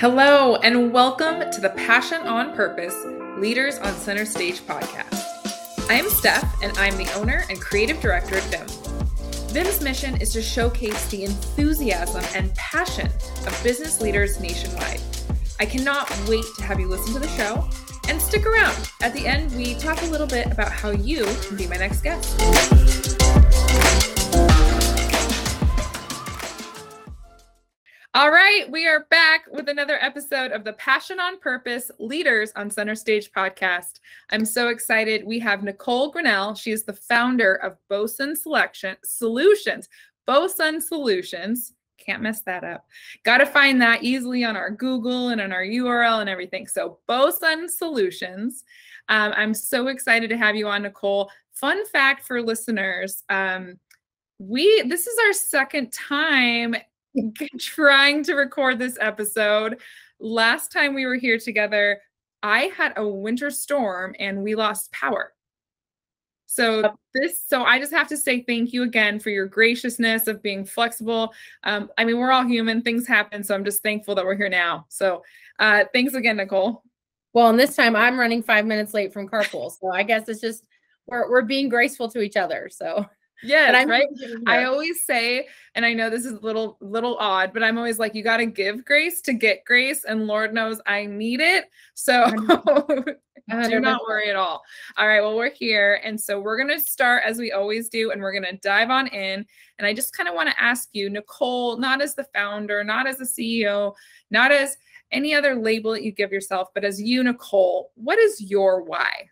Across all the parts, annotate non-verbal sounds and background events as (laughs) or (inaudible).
Hello, and welcome to the Passion on Purpose Leaders on Center Stage podcast. I am Steph, and I'm the owner and creative director at Viim. Viim's mission is to showcase the enthusiasm and passion of business leaders nationwide. I cannot wait to have you listen to the show and stick around. At the end, we talk a little bit about how you can be my next guest. All right, we are back with another episode of the Passion on Purpose Leaders on Center Stage podcast. I'm so excited. We have Nicole Grinnell. She is the founder of Bosun Selection Solutions. Bosun Solutions. Can't mess that up. Got to find that easily on our Google and on our URL and everything. So, Bosun Solutions. Um, I'm so excited to have you on, Nicole. Fun fact for listeners. Um, we this is our second time (laughs) trying to record this episode. Last time we were here together, I had a winter storm and we lost power. So this, so I just have to say thank you again for your graciousness of being flexible. Um, I mean, we're all human; things happen. So I'm just thankful that we're here now. So uh, thanks again, Nicole. Well, and this time I'm running five minutes late from carpool, so I guess it's just we're we're being graceful to each other. So (laughs) Yes, right. I always say, and I know this is a little little odd, but I'm always like, you got to give grace to get grace, and Lord knows I need it. So (laughs) do not worry at all. All right, well we're here, and so we're gonna start as we always do, and we're gonna dive on in. And I just kind of want to ask you, Nicole, not as the founder, not as the CEO, not as any other label that you give yourself, but as you, Nicole, what is your why?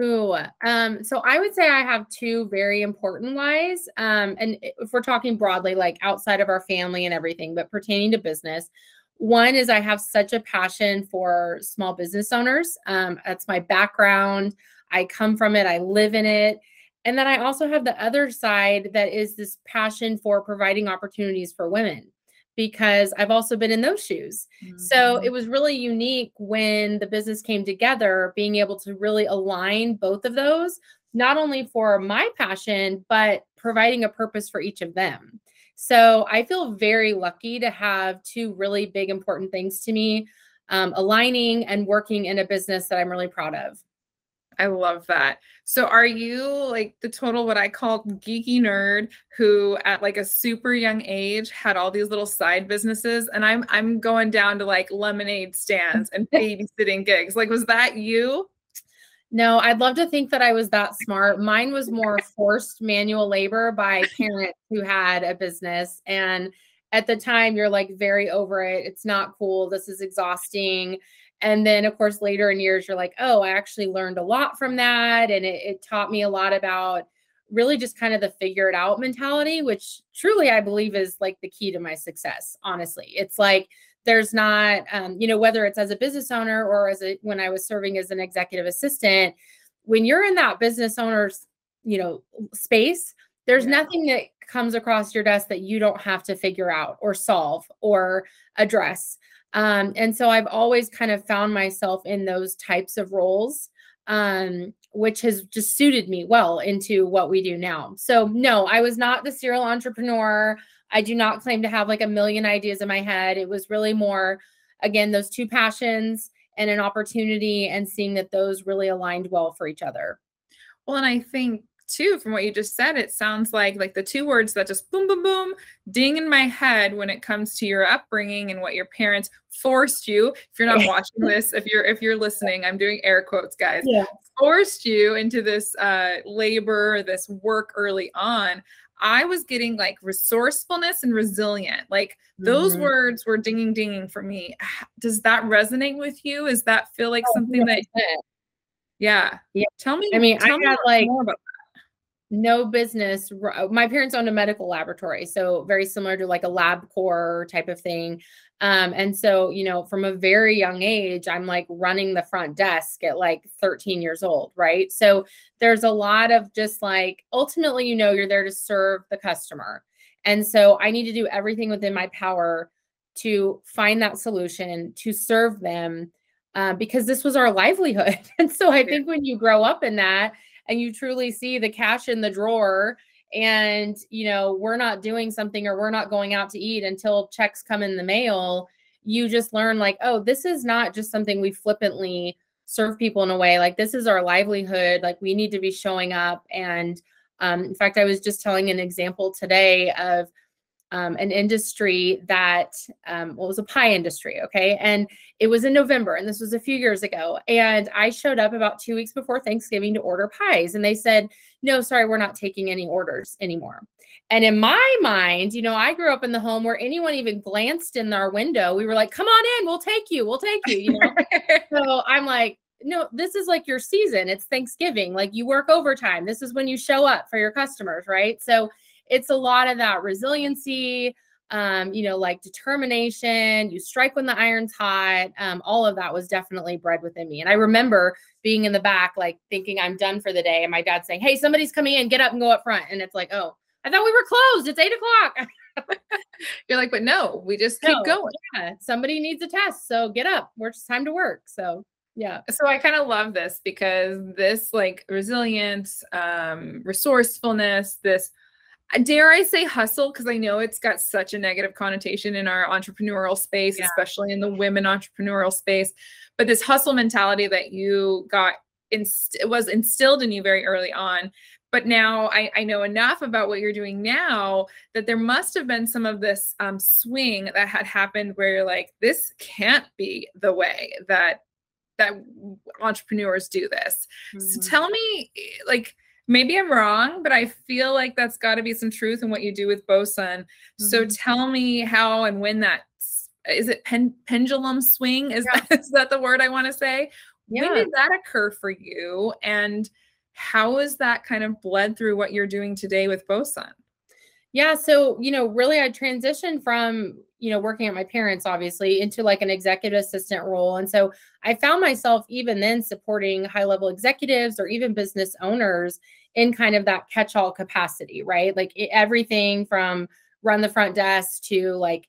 Ooh, um, so I would say I have two very important whys. Um, and if we're talking broadly, like outside of our family and everything, but pertaining to business, one is I have such a passion for small business owners. Um, that's my background. I come from it, I live in it. And then I also have the other side that is this passion for providing opportunities for women because I've also been in those shoes. Mm-hmm. So it was really unique when the business came together, being able to really align both of those, not only for my passion, but providing a purpose for each of them. So I feel very lucky to have two really big, important things to me um, aligning and working in a business that I'm really proud of. I love that. So are you like the total what I call geeky nerd who at like a super young age had all these little side businesses and I'm I'm going down to like lemonade stands and (laughs) babysitting gigs. Like was that you? No, I'd love to think that I was that smart. Mine was more forced manual labor by parents who had a business and at the time you're like very over it. It's not cool. This is exhausting and then of course later in years you're like oh i actually learned a lot from that. And it, it, taught me a lot about really just kind of the figure it out mentality which truly i believe is like the key to my success honestly. It's like there's not um, you know whether it's as a business owner or as a when i was serving as an executive assistant when you're in that business owner's you know space there's yeah. nothing that comes across your desk that you don't have to figure out or solve or address um, and so I've always kind of found myself in those types of roles, um, which has just suited me well into what we do now. So, no, I was not the serial entrepreneur. I do not claim to have like a million ideas in my head. It was really more, again, those two passions and an opportunity and seeing that those really aligned well for each other. Well, and I think too from what you just said it sounds like like the two words that just boom boom boom ding in my head when it comes to your upbringing and what your parents forced you if you're not watching (laughs) this if you're if you're listening i'm doing air quotes guys yeah. forced you into this uh labor this work early on I was getting like resourcefulness and resilient. Like those mm-hmm. words were dinging dinging for me. Does that resonate with you? Does that feel like oh, something that yeah. Yeah. Tell me. I mean, I got like more about no business. Uh, my parents owned a medical laboratory, so very similar to like a LabCorp type of thing. Um, and so, you know, from a very young age, I'm like running the front desk at like 13 years old, right? So there's a lot of just like ultimately, you know, you're there to serve the customer. And so I need to do everything within my power to find that solution to serve them uh, because this was our livelihood. (laughs) And so I think when you grow up in that, and you truly see the cash in the drawer and you know we're not doing something or we're not going out to eat until checks come in the mail you just learn like, oh, this is not just something we flippantly serve people in a way. Like this is our livelihood. Like we need to be showing up. And um, in fact, I was just telling an example today of um, an industry that um, well, was a pie industry. Okay. And it was in November, and this was a few years ago. And I showed up about two weeks before Thanksgiving to order pies. And they said, no, sorry, we're not taking any orders anymore. And in my mind, you know, I grew up in the home where anyone even glanced in our window, we were like, come on in, we'll take you, we'll take you, you know. (laughs) so I'm like, no, this is like your season. It's Thanksgiving. Like you work overtime. This is when you show up for your customers, right? So it's a lot of that resiliency, um, you know, like determination, you strike when the iron's hot. Um, all of that was definitely bred within me. And I remember being in the back, like thinking I'm done for the day. And my dad saying, Hey, somebody's coming in, get up and go up front. And it's like, Oh, I thought we were closed. It's eight o'clock. (laughs) You're like, but no, we just keep no, going. Yeah, somebody needs a test. So get up. We're just time to work. So yeah. So I kind of love this because this like resilience, um, resourcefulness, this dare I say hustle because I know it's got such a negative connotation in our entrepreneurial space, yeah. especially in the women entrepreneurial space. But this hustle mentality that you got inst- was instilled in you very early on. But now I, I know enough about what you're doing now that there must have been some of this um, swing that had happened where you're like, this can't be the way that that entrepreneurs do this. Mm-hmm. So tell me, like, maybe I'm wrong, but I feel like that's got to be some truth in what you do with Bosun. Mm-hmm. So tell me how and when that is it pen, pendulum swing? Is, yeah. that, (laughs) is that the word I want to say? Yeah. When did that occur for you? And how is that kind of bled through what you're doing today with Bosun? Yeah. So, you know, really I transitioned from, you know, working at my parents, obviously, into like an executive assistant role. And so I found myself even then supporting high level executives or even business owners in kind of that catch all capacity, right? Like everything from run the front desk to like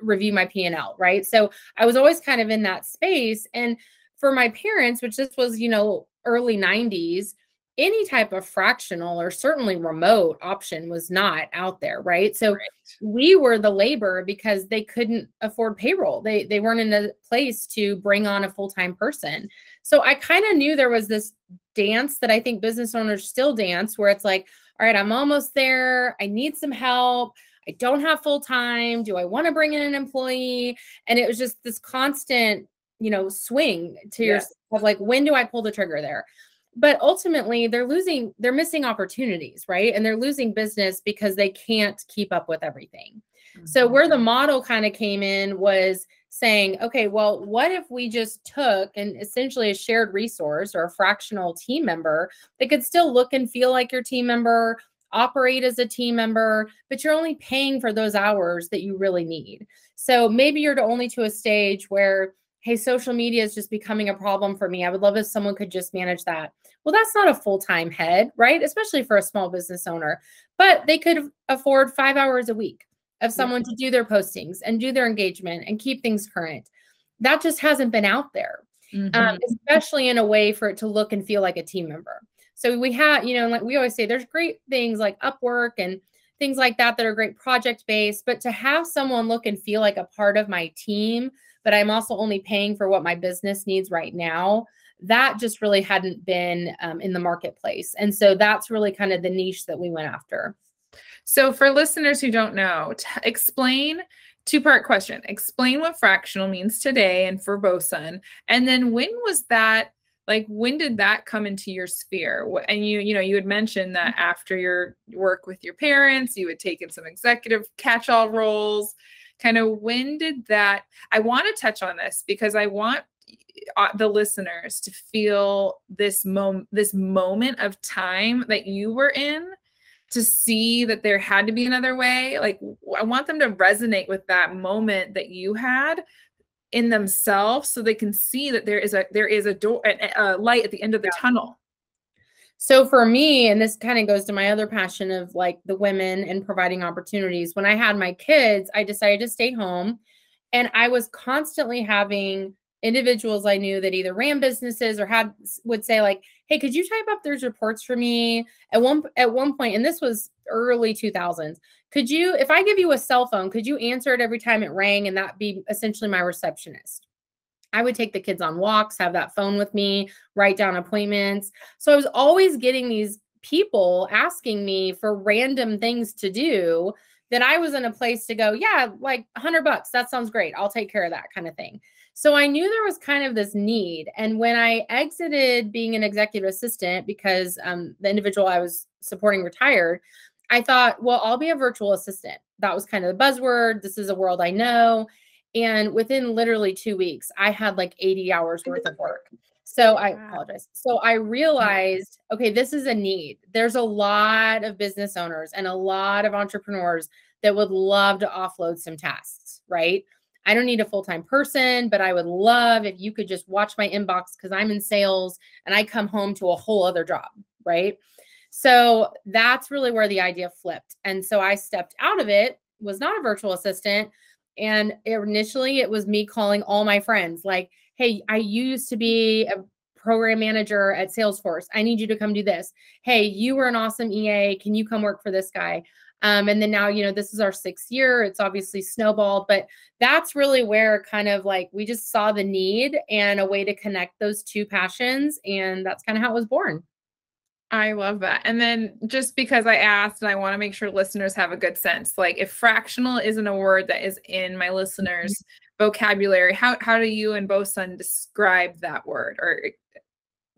review my P&L, right? So I was always kind of in that space. And for my parents, which this was, you know, early 90s, any type of fractional or certainly remote option was not out there right? So right. we were the labor because they couldn't afford payroll. They they weren't in a place to bring on a full-time person. So i kind of knew there was this dance that i think business owners still dance where it's like all right i'm almost there. I need some help. I don't have full time do i want to bring in an employee? And it was just this constant you know swing to your of like when do i pull the trigger there but ultimately they're losing they're missing opportunities right? And they're losing business because they can't keep up with everything. Mm-hmm. so where the model kind of came in was saying okay well what if we just took and essentially a shared resource or a fractional team member that could still look and feel like your team member operate as a team member but you're only paying for those hours that you really need? So maybe you're only to a stage where hey social media is just becoming a problem for me. I would love if someone could just manage that well, that's not a full time head, right? Especially for a small business owner, but they could afford five hours a week of someone yeah. to do their postings and do their engagement and keep things current. That just hasn't been out there, um, mm-hmm. um, especially in a way for it to look and feel like a team member. So we have, you know, like we always say, there's great things like Upwork and things like that that are great project based, but to have someone look and feel like a part of my team, but I'm also only paying for what my business needs right now that just really hadn't been um, in the marketplace. And so that's really kind of the niche that we went after. So, for listeners who don't know, t- explain two part question explain what fractional means today and for bosun and then when was that like when did that come into your sphere and you you know you had mentioned that mm-hmm. after your work with your parents you had taken some executive catch-all roles kind of when did that i want to touch on this because i want Uh, the listeners to feel this moment this moment of time that you were in to see that there had to be another way like i want them to resonate with that moment that you had in themselves so they can see that there is a there is a door a, a light at the end of the yeah. tunnel so for me and this kind of goes to my other passion of like the women and providing opportunities when i had my kids i decided to stay home and i was constantly having individuals I knew that either ran businesses or had would say like, "Hey, could you type up those reports for me?" At one at one point, and this was early 2000s. Could you, if I give you a cell phone, could you answer it every time it rang, and that be essentially my receptionist? I would take the kids on walks, have that phone with me, write down appointments. So I was always getting these people asking me for random things to do that I was in a place to go, yeah, like 100 bucks, that sounds great. I'll take care of that kind of thing. So I knew there was kind of this need. And when I exited being an executive assistant because um, the individual I was supporting retired, I thought, well, I'll be a virtual assistant. That was kind of the buzzword. This is a world I know. And within literally two weeks, I had like 80 hours worth of work. So I apologize. So I realized, okay, this is a need. There's a lot of business owners and a lot of entrepreneurs that would love to offload some tasks, right? I don't need a full time person, but I would love if you could just watch my inbox because I'm in sales and I come home to a whole other job, right? So that's really where the idea flipped. And so I stepped out of it, was not a virtual assistant. And initially it was me calling all my friends, like, hey, I used to be a program manager at Salesforce. I need you to come do this. Hey, you were an awesome EA. Can you come work for this guy? Um, and then now, you know, this is our sixth year. It's obviously snowballed, but that's really where kind of like we just saw the need and a way to connect those two passions. And that's kind of how it was born. I love that. And then just because I asked, and I want to make sure listeners have a good sense, like if fractional isn't a word that is in my listeners' mm-hmm. vocabulary, how how do you and Bosun describe that word or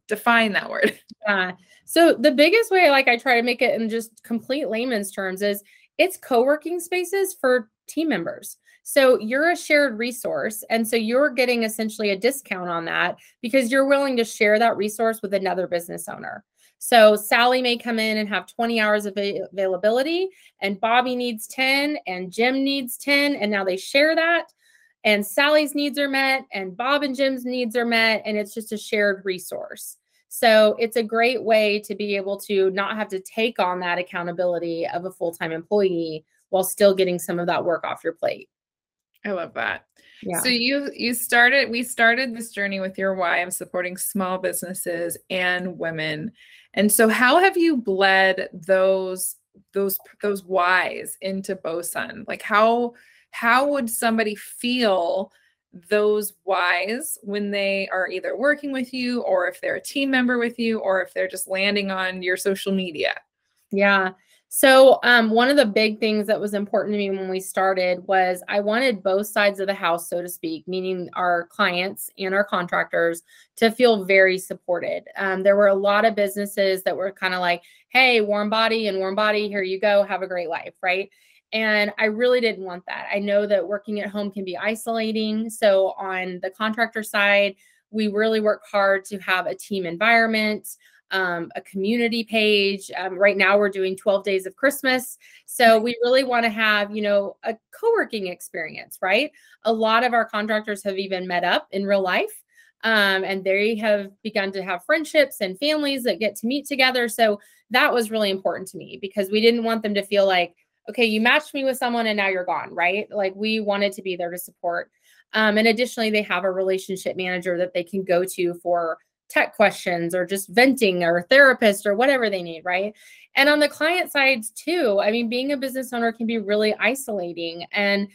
define that word? (laughs) Yeah. So the biggest way, like I try to make it in just complete layman's terms, is it's co-working spaces for team members. So you're a shared resource. And so you're getting essentially a discount on that because you're willing to share that resource with another business owner. So Sally may come in and have 20 hours of availability, and Bobby needs 10, and Jim needs 10, and now they share that. And Sally's needs are met, and Bob and Jim's needs are met, and it's just a shared resource. So it's a great way to be able to not have to take on that accountability of a full time employee while still getting some of that work off your plate. I love that. Yeah. So you you started we started this journey with your why of supporting small businesses and women. And so how have you bled those those those whys into Bosun? Like how how would somebody feel those whys when they are either working with you or if they're a team member with you or if they're just landing on your social media? Yeah. So, um, one of the big things that was important to me when we started was I wanted both sides of the house, so to speak, meaning our clients and our contractors, to feel very supported. Um, there were a lot of businesses that were kind of like, hey, warm body and warm body, here you go, have a great life, right? And I really didn't want that. I know that working at home can be isolating. So, on the contractor side, we really work hard to have a team environment um, a community page. Um, right now, we're doing 12 days of Christmas. So we really want to have, you know, a co working experience, right? A lot of our contractors have even met up in real life. Um, and they have begun to have friendships and families that get to meet together. So that was really important to me because we didn't want them to feel like, okay, you matched me with someone and now you're gone, right? Like we wanted to be there to support. Um, and additionally, they have a relationship manager that they can go to for tech questions or just venting or therapist or whatever they need, right? And on the client sides too, I mean, being a business owner can be really isolating and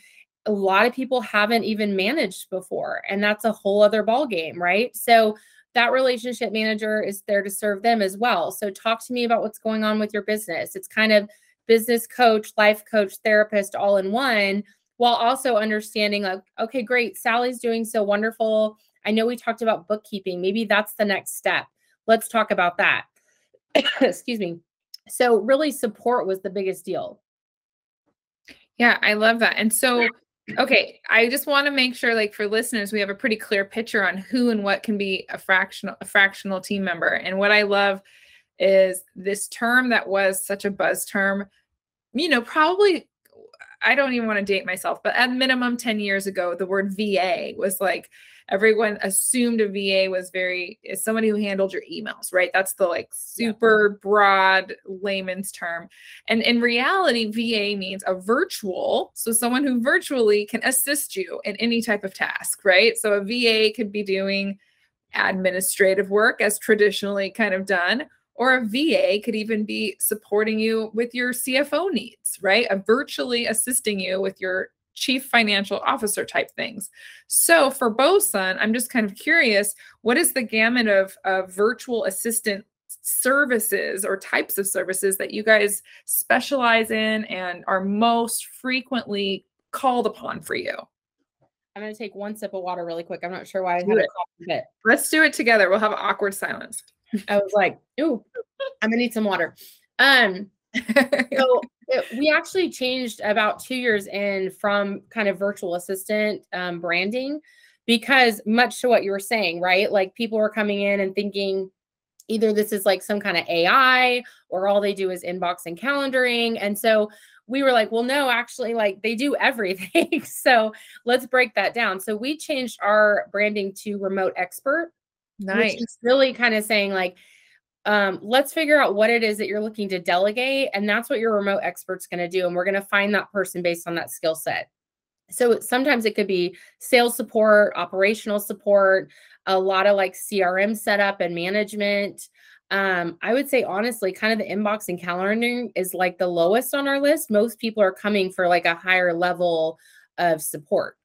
a lot of people haven't even managed before and that's a whole other ball game, right? So that relationship manager is there to serve them as well. So talk to me about what's going on with your business. It's kind of business coach, life coach, therapist all in one while also understanding like okay, great, Sally's doing so wonderful I know we talked about bookkeeping. Maybe that's the next step. Let's talk about that. (coughs) Excuse me. So, really, support was the biggest deal. Yeah, I love that. And so, okay, I just want to make sure, like for listeners, we have a pretty clear picture on who and what can be a fractional a fractional team member. And what I love is this term that was such a buzz term. You know, probably I don't even want to date myself, but at minimum 10 years ago, the word VA was like everyone assumed a VA was very is somebody who handled your emails, right? That's the like super broad layman's term. And in reality, VA means a virtual, so someone who virtually can assist you in any type of task, right? So a VA could be doing administrative work as traditionally kind of done or a VA could even be supporting you with your CFO needs, right? A virtually assisting you with your chief financial officer type things. So for Bosun, I'm just kind of curious, what is the gamut of, of virtual assistant services or types of services that you guys specialize in and are most frequently called upon for you? I'm going to take one sip of water really quick. I'm not sure why I had it. Let's do it together. We'll have awkward silence. I was like, ooh, I'm going to need some water. Um, so (laughs) it, we actually changed about two years in from kind of virtual assistant um, branding because much to what you were saying, right? Like people were coming in and thinking either this is like some kind of AI or all they do is inbox and calendaring. And so we were like, well, no, actually, like they do (laughs) everything. so let's break that down. So we changed our branding to remote expert. Nice. Which is really kind of saying like, um, let's figure out what it is that you're looking to delegate. And that's what your remote expert's going to do. And we're going to find that person based on that skill set. So sometimes it could be sales support, operational support, a lot of like CRM setup and management. Um, I would say honestly, kind of the inbox and calendaring is like the lowest on our list. Most people are coming for like a higher level of support.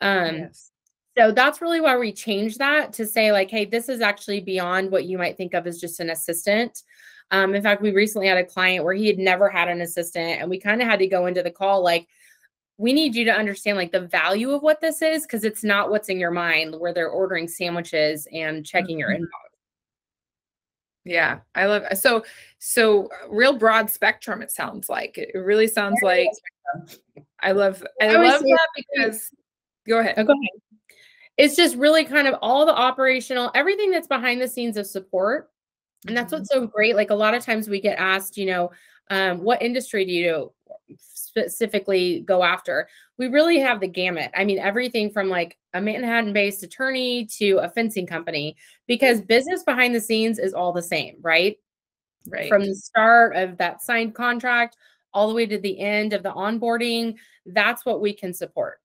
Um, yes. So that's really why we changed that to say, like, hey, this is actually beyond what you might think of as just an assistant. Um, in fact, we recently had a client where he had never had an assistant, and we kind of had to go into the call like, we need you to understand like the value of what this is because it's not what's in your mind where they're ordering sandwiches and checking your mm-hmm. inbox. Yeah, I love so so real broad spectrum. It sounds like it really sounds like I love I, I love that because go ahead. Oh, go ahead it's just really kind of all the operational, everything that's behind the scenes of support. And that's what's mm-hmm. so great. Like a lot of times we get asked, you know, um, what industry do you specifically go after? We really have the gamut. I mean, everything from like a Manhattan based attorney to a fencing company, because business behind the scenes is all the same, right? Right. From the start of that signed contract all the way to the end of the onboarding, that's what we can support.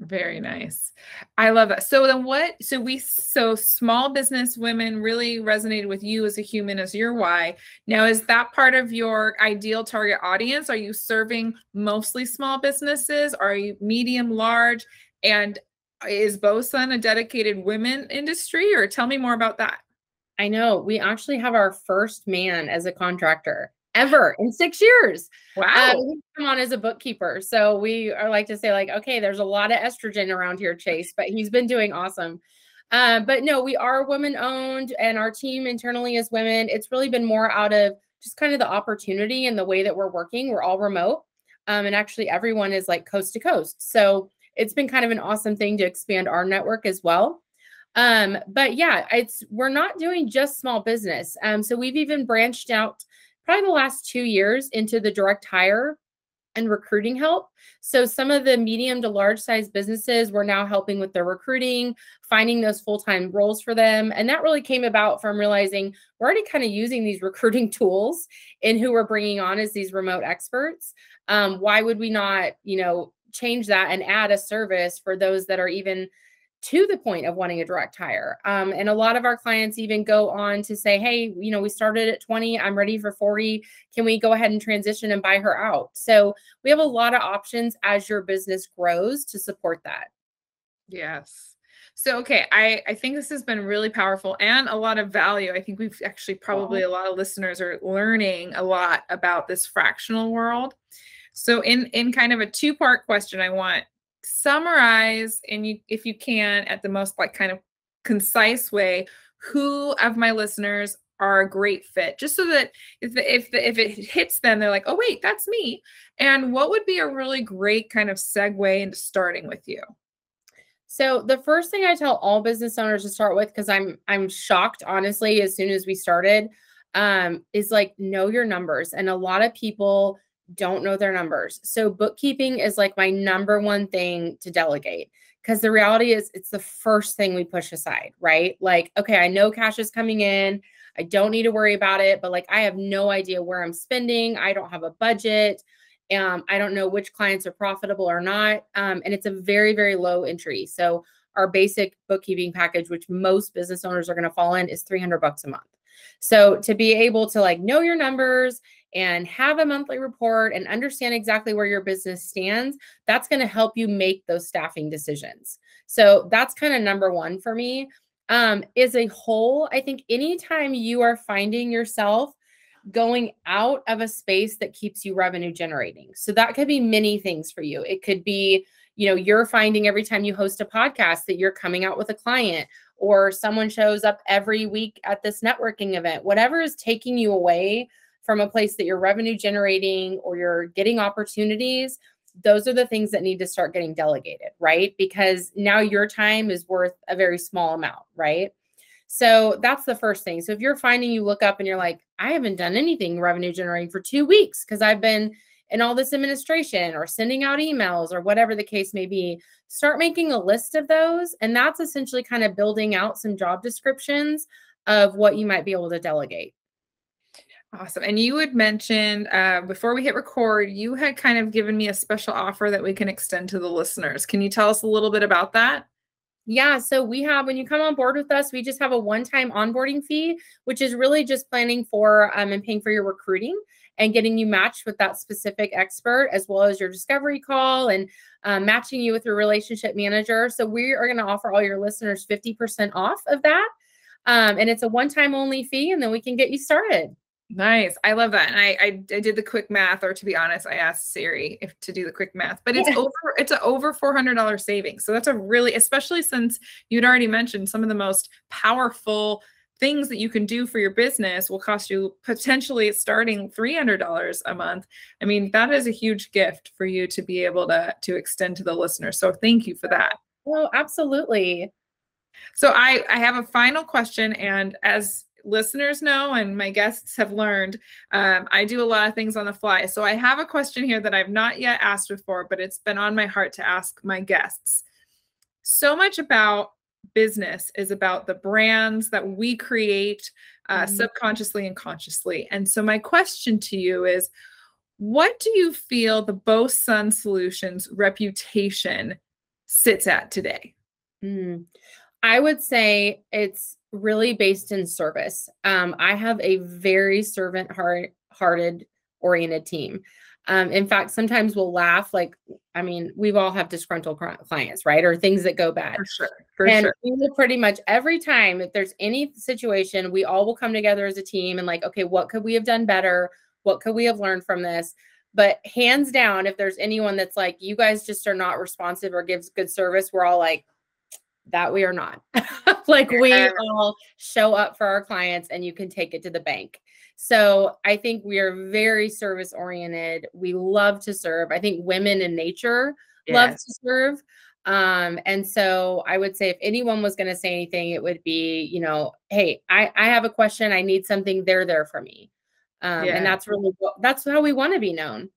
Very nice. I love that. So then what so we so small business women really resonated with you as a human as your why. Now is that part of your ideal target audience? Are you serving mostly small businesses? Are you medium large? And is Bosun a dedicated women industry or tell me more about that? I know. We actually have our first man as a contractor ever in six years. Wow. Um, come on as a bookkeeper. So we are like to say, like, okay, there's a lot of estrogen around here, Chase, but he's been doing awesome. Uh, but no, we are women owned and our team internally is women. It's really been more out of just kind of the opportunity and the way that we're working. We're all remote. Um, and actually, everyone is like coast to coast. So it's been kind of an awesome thing to expand our network as well. Um, but yeah, it's we're not doing just small business. Um, so we've even branched out probably the last two years into the direct hire and recruiting help. So some of the medium to large size businesses we're now helping with their recruiting, finding those full-time roles for them. And that really came about from realizing we're already kind of using these (laughs) recruiting tools in who we're bringing on as these remote experts. Um, why would we not, you know, change that and add a service for those that are even to the point of wanting a direct hire. Um, and a lot of our clients even go on to say, hey, you know, we started at 20, I'm ready for 40. Can we go ahead and transition and buy her out? So we have a lot of options as your business grows to support that. Yes. So okay, I I think this has been really powerful and a lot of value. I think we've actually probably a lot of listeners are learning a lot about this fractional world. So in in kind of a two-part question I want summarize and you if you can at the most like kind of concise way who of my listeners are a great fit just so that if the, if the, if it hits them they're like oh wait that's me. And what would be a really great kind of segue into starting with you? So the first thing i tell all business owners to start with because i'm i'm shocked honestly as soon as we started um is like know your numbers. And a lot of people don't know their numbers. So bookkeeping is like my number one thing to delegate because the reality is it's the first thing we push aside, right? Like, okay, I know cash is coming in. I don't need to worry about it, but like I have no idea where I'm spending. I don't have a budget. Um, I don't know which clients are profitable or not. Um, and it's a very, very low entry. So our basic bookkeeping package, which most business owners are going to fall in, is 300 bucks a month. So to be able to like know your numbers and have a monthly report and understand exactly where your business stands, that's going to help you make those staffing decisions. So that's kind of number one for me. Um, is a whole, I think anytime you are finding yourself going out of a space that keeps you revenue generating. So that could be many things for you. It could be, you know, you're finding every time you host a podcast that you're coming out with a client or someone shows up every week at this networking event, whatever is taking you away from a place that you're revenue generating or you're getting opportunities, those are the things that need to start getting delegated, right? Because now your time is worth a very small amount, right? So that's the first thing. So if you're finding you look up and you're like, I haven't done anything revenue generating for two weeks because I've been in all this administration or sending out emails or whatever the case may be, start making a list of those. And that's essentially kind of building out some job descriptions of what you might be able to delegate. Awesome. And you had mentioned uh, before we hit record, you had kind of given me a special offer that we can extend to the listeners. Can you tell us a little bit about that? Yeah, so we have when you come on board with us, we just have a one-time onboarding fee, which is really just planning for um, and paying for your recruiting and getting you matched with that specific expert, as well as your discovery call and um, matching you with your relationship manager. So we are going to offer all your listeners 50% off of that. Um, and it's a one-time only fee, and then we can get you started. Nice. I love that. And I, I, I did the quick math, or to be honest, I asked Siri if to do the quick math, but it's over it's a over four hundred dollars savings. So that's a really, especially since you'd already mentioned some of the most powerful things that you can do for your business will cost you potentially starting $300 a month. I mean, that is a huge gift for you to be able to to extend to the listener. So thank you for that. Well, absolutely. So I I have a final question and as listeners know and my guests have learned, um, I do a lot of things on the fly. So I have a question here that I've not yet asked before, but it's been on my heart to ask my guests. So much about business is about the brands that we create uh, mm-hmm. subconsciously and consciously. And so my question to you is, what do you feel the Bosun Solutions reputation sits at today? Mm. I would say it's really based in service. Um, I have a very servant heart hearted oriented team. Um, in fact, sometimes we'll laugh. Like, I mean, we've all have disgruntled clients, right? Or things that go bad. For sure. For and sure. we will pretty much every time, if there's any situation, we all will come together as a team and like, okay, what could we have done better? What could we have learned from this? But hands down, if there's anyone that's like, you guys just are not responsive or gives good service, we're all like, that we are not. (laughs) like we all show up for our clients and you can take it to the bank. So I think we are very service oriented. We love to serve. I think women in nature yes. love to serve. Um, and so I would say if anyone was going to say anything, it would be, you know, hey, I, I have a question. I need something. They're there for me. Um, yeah. and that's really that's how we want to be known.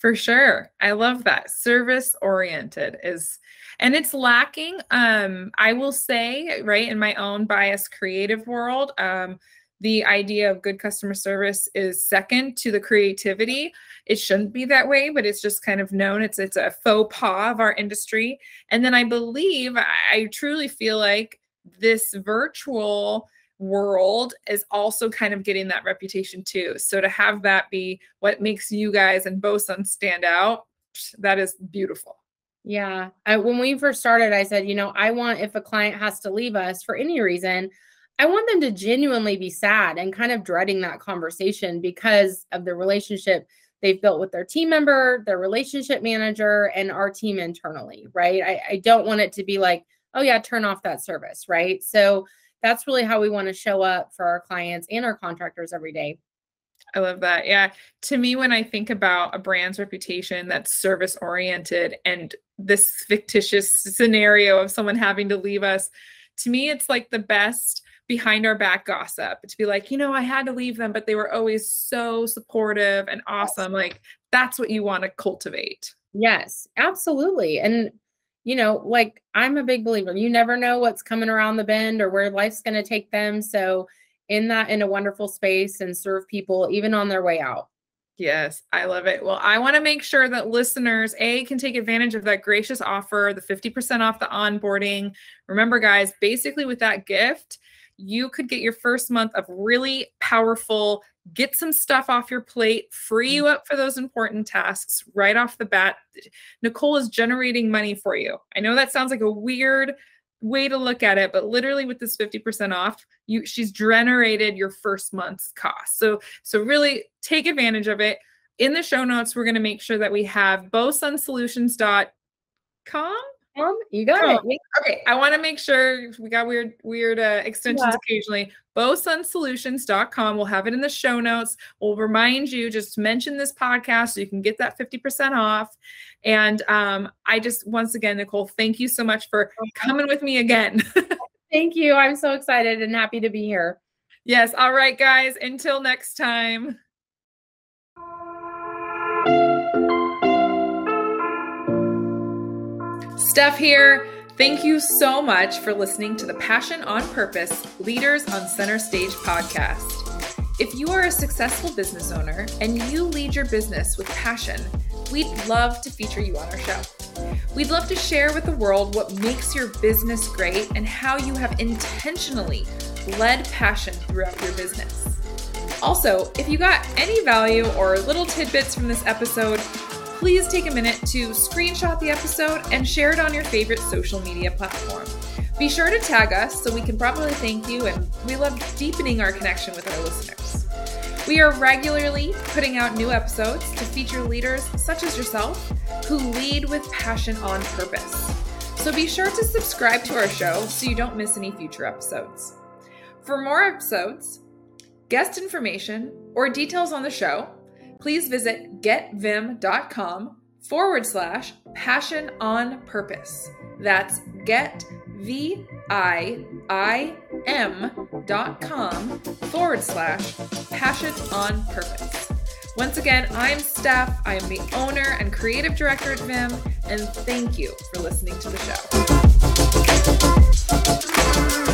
For sure. I love that. Service oriented is and it's lacking um I will say, right, in my own bias creative world, um the idea of good customer service is second to the creativity. It shouldn't be that way, but it's just kind of known. It's it's a faux pas of our industry. And then I believe I truly feel like this virtual world is also kind of getting that reputation too. So to have that be what makes you guys and Bosun stand out, that is beautiful. Yeah. I, when we first started, I said, you know, I want if a client has to leave us for any reason, I want them to genuinely be sad and kind of dreading that conversation because of the relationship they've built with their team member, their relationship manager, and our team internally, right? I, I don't want it to be like, oh, yeah, turn off that service, right? So that's really how we want to show up for our clients and our contractors every day. I love that. Yeah. To me, when I think about a brand's reputation that's service oriented and this fictitious scenario of someone having to leave us, to me, it's like the best behind our back gossip to be like, you know, I had to leave them, but they were always so supportive and awesome. Like that's what you want to cultivate. Yes, absolutely. And you know, like I'm a big believer. You never know what's coming around the bend or where life's going to take them. So, in that, in a wonderful space and serve people even on their way out. Yes, I love it. Well, I want to make sure that listeners, A, can take advantage of that gracious offer, the 50% off the onboarding. Remember, guys, basically with that gift, you could get your first month of really powerful, get some stuff off your plate, free you mm. up for those important tasks right off the bat. Nicole is generating money for you. I know that sounds like a weird way to look at it but literally with this 50% off you she's generated your first month's cost so so really take advantage of it in the show notes we're going to make sure that we have bosunsolutions.com um, you got oh, it. Okay, I want to make sure we got weird weird uh, extensions yeah. occasionally. Bosunsolutions.com. We'll have it in the show notes. We'll remind you just mention this podcast so you can get that 50% off. And um, I just once again, Nicole, thank you so much for coming with me again. (laughs) thank you. I'm so excited and happy to be here. Yes. All right, guys. Until next time. Steph here. Thank you so much for listening to the Passion on Purpose Leaders on Center Stage podcast. If you are a successful business owner and you lead your business with passion, we'd love to feature you on our show. We'd love to share with the world what makes your business great and how you have intentionally led passion throughout your business. Also, if you got any value or little tidbits from this episode, please take a minute to screenshot the episode and share it on your favorite social media platform. Be sure to tag us so we can properly thank you, and we love deepening our connection with our listeners. We are regularly putting out new episodes to feature leaders such as yourself who lead with passion on purpose. So be sure to subscribe to our show so you don't miss any future episodes. For more episodes, guest information, or details on the show, please visit getviim.com forward slash passion on purpose. That's get v i i m dot com forward slash passion on purpose. Once again, I'm Steph. I am the owner and creative director at Viim, and thank you for listening to the show.